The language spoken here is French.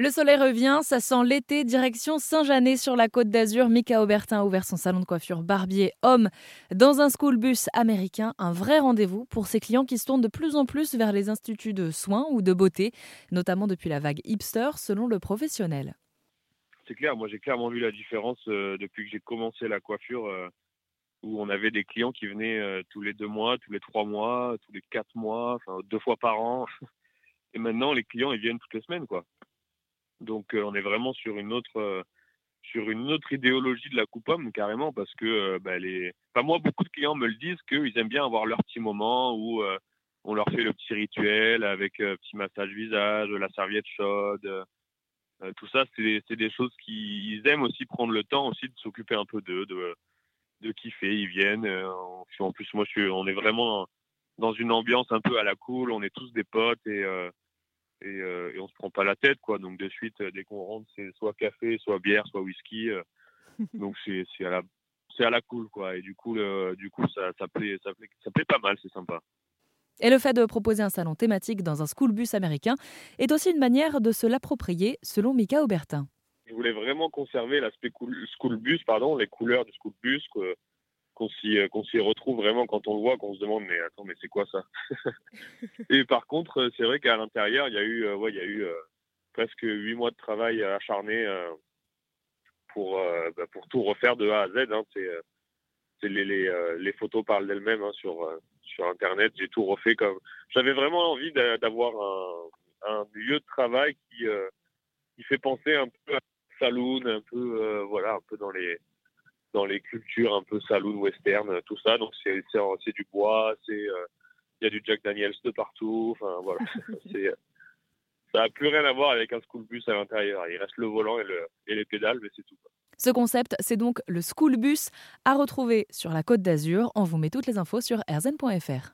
Le soleil revient, ça sent l'été, direction Saint-Janet sur la côte d'Azur. Mika Aubertin a ouvert son salon de coiffure barbier homme dans un school bus américain. Un vrai rendez-vous pour ses clients qui se tournent de plus en plus vers les instituts de soins ou de beauté, notamment depuis la vague hipster, selon le professionnel. C'est clair, moi j'ai clairement vu la différence euh, depuis que j'ai commencé la coiffure, euh, où on avait des clients qui venaient euh, tous les deux mois, tous les trois mois, tous les quatre mois, deux fois par an. Et maintenant, les clients, ils viennent toutes les semaines, quoi. Donc euh, on est vraiment sur une autre euh, sur une autre idéologie de la coupe carrément parce que euh, bah, les enfin, moi beaucoup de clients me le disent qu'ils aiment bien avoir leur petit moment où on leur fait le petit rituel avec petit massage visage, la serviette chaude. tout ça, c'est des choses qu'ils aiment aussi prendre le temps aussi de s'occuper un peu d'eux, de, de kiffer. Ils viennent. en plus, moi, je suis, on est vraiment dans une ambiance un peu à la cool. On est tous des potes et et, euh, et on se prend pas la tête quoi donc de suite euh, dès qu'on rentre c'est soit café soit bière soit whisky euh. donc c'est à la c'est à la cool quoi et du coup le, du coup ça ça plaît ça plaît ça plaît pas mal c'est sympa et le fait de proposer un salon thématique dans un school bus américain est aussi une manière de se l'approprier, selon Mika Aubertin. Je voulais vraiment conserver l'aspect school bus, pardon, les couleurs du school bus, qu'on s'y retrouve vraiment quand on le voit, qu'on se demande mais attends mais c'est quoi ça Et par contre euh, c'est vrai qu'à l'intérieur il y a eu euh, ouais, il y a eu presque huit mois de travail acharné pour bah, pour tout refaire de A à Z. Hein. C'est les, les, les, photos parlent d'elles-mêmes hein, sur sur internet. J'ai tout refait comme j'avais vraiment envie d'avoir un, un, lieu de travail qui qui fait penser un peu à saloon, un peu voilà un peu dans les dans les cultures un peu saloon western, tout ça. Donc c'est c'est du bois, c'est euh, il y a du Jack Daniels de partout. Enfin voilà, c'est ça n'a plus rien à voir avec un school bus à l'intérieur. Il reste le volant et, le, et les pédales, mais c'est tout. Ce concept, c'est donc le school bus à retrouver sur la Côte d'Azur. On vous met toutes les infos sur erzen.fr.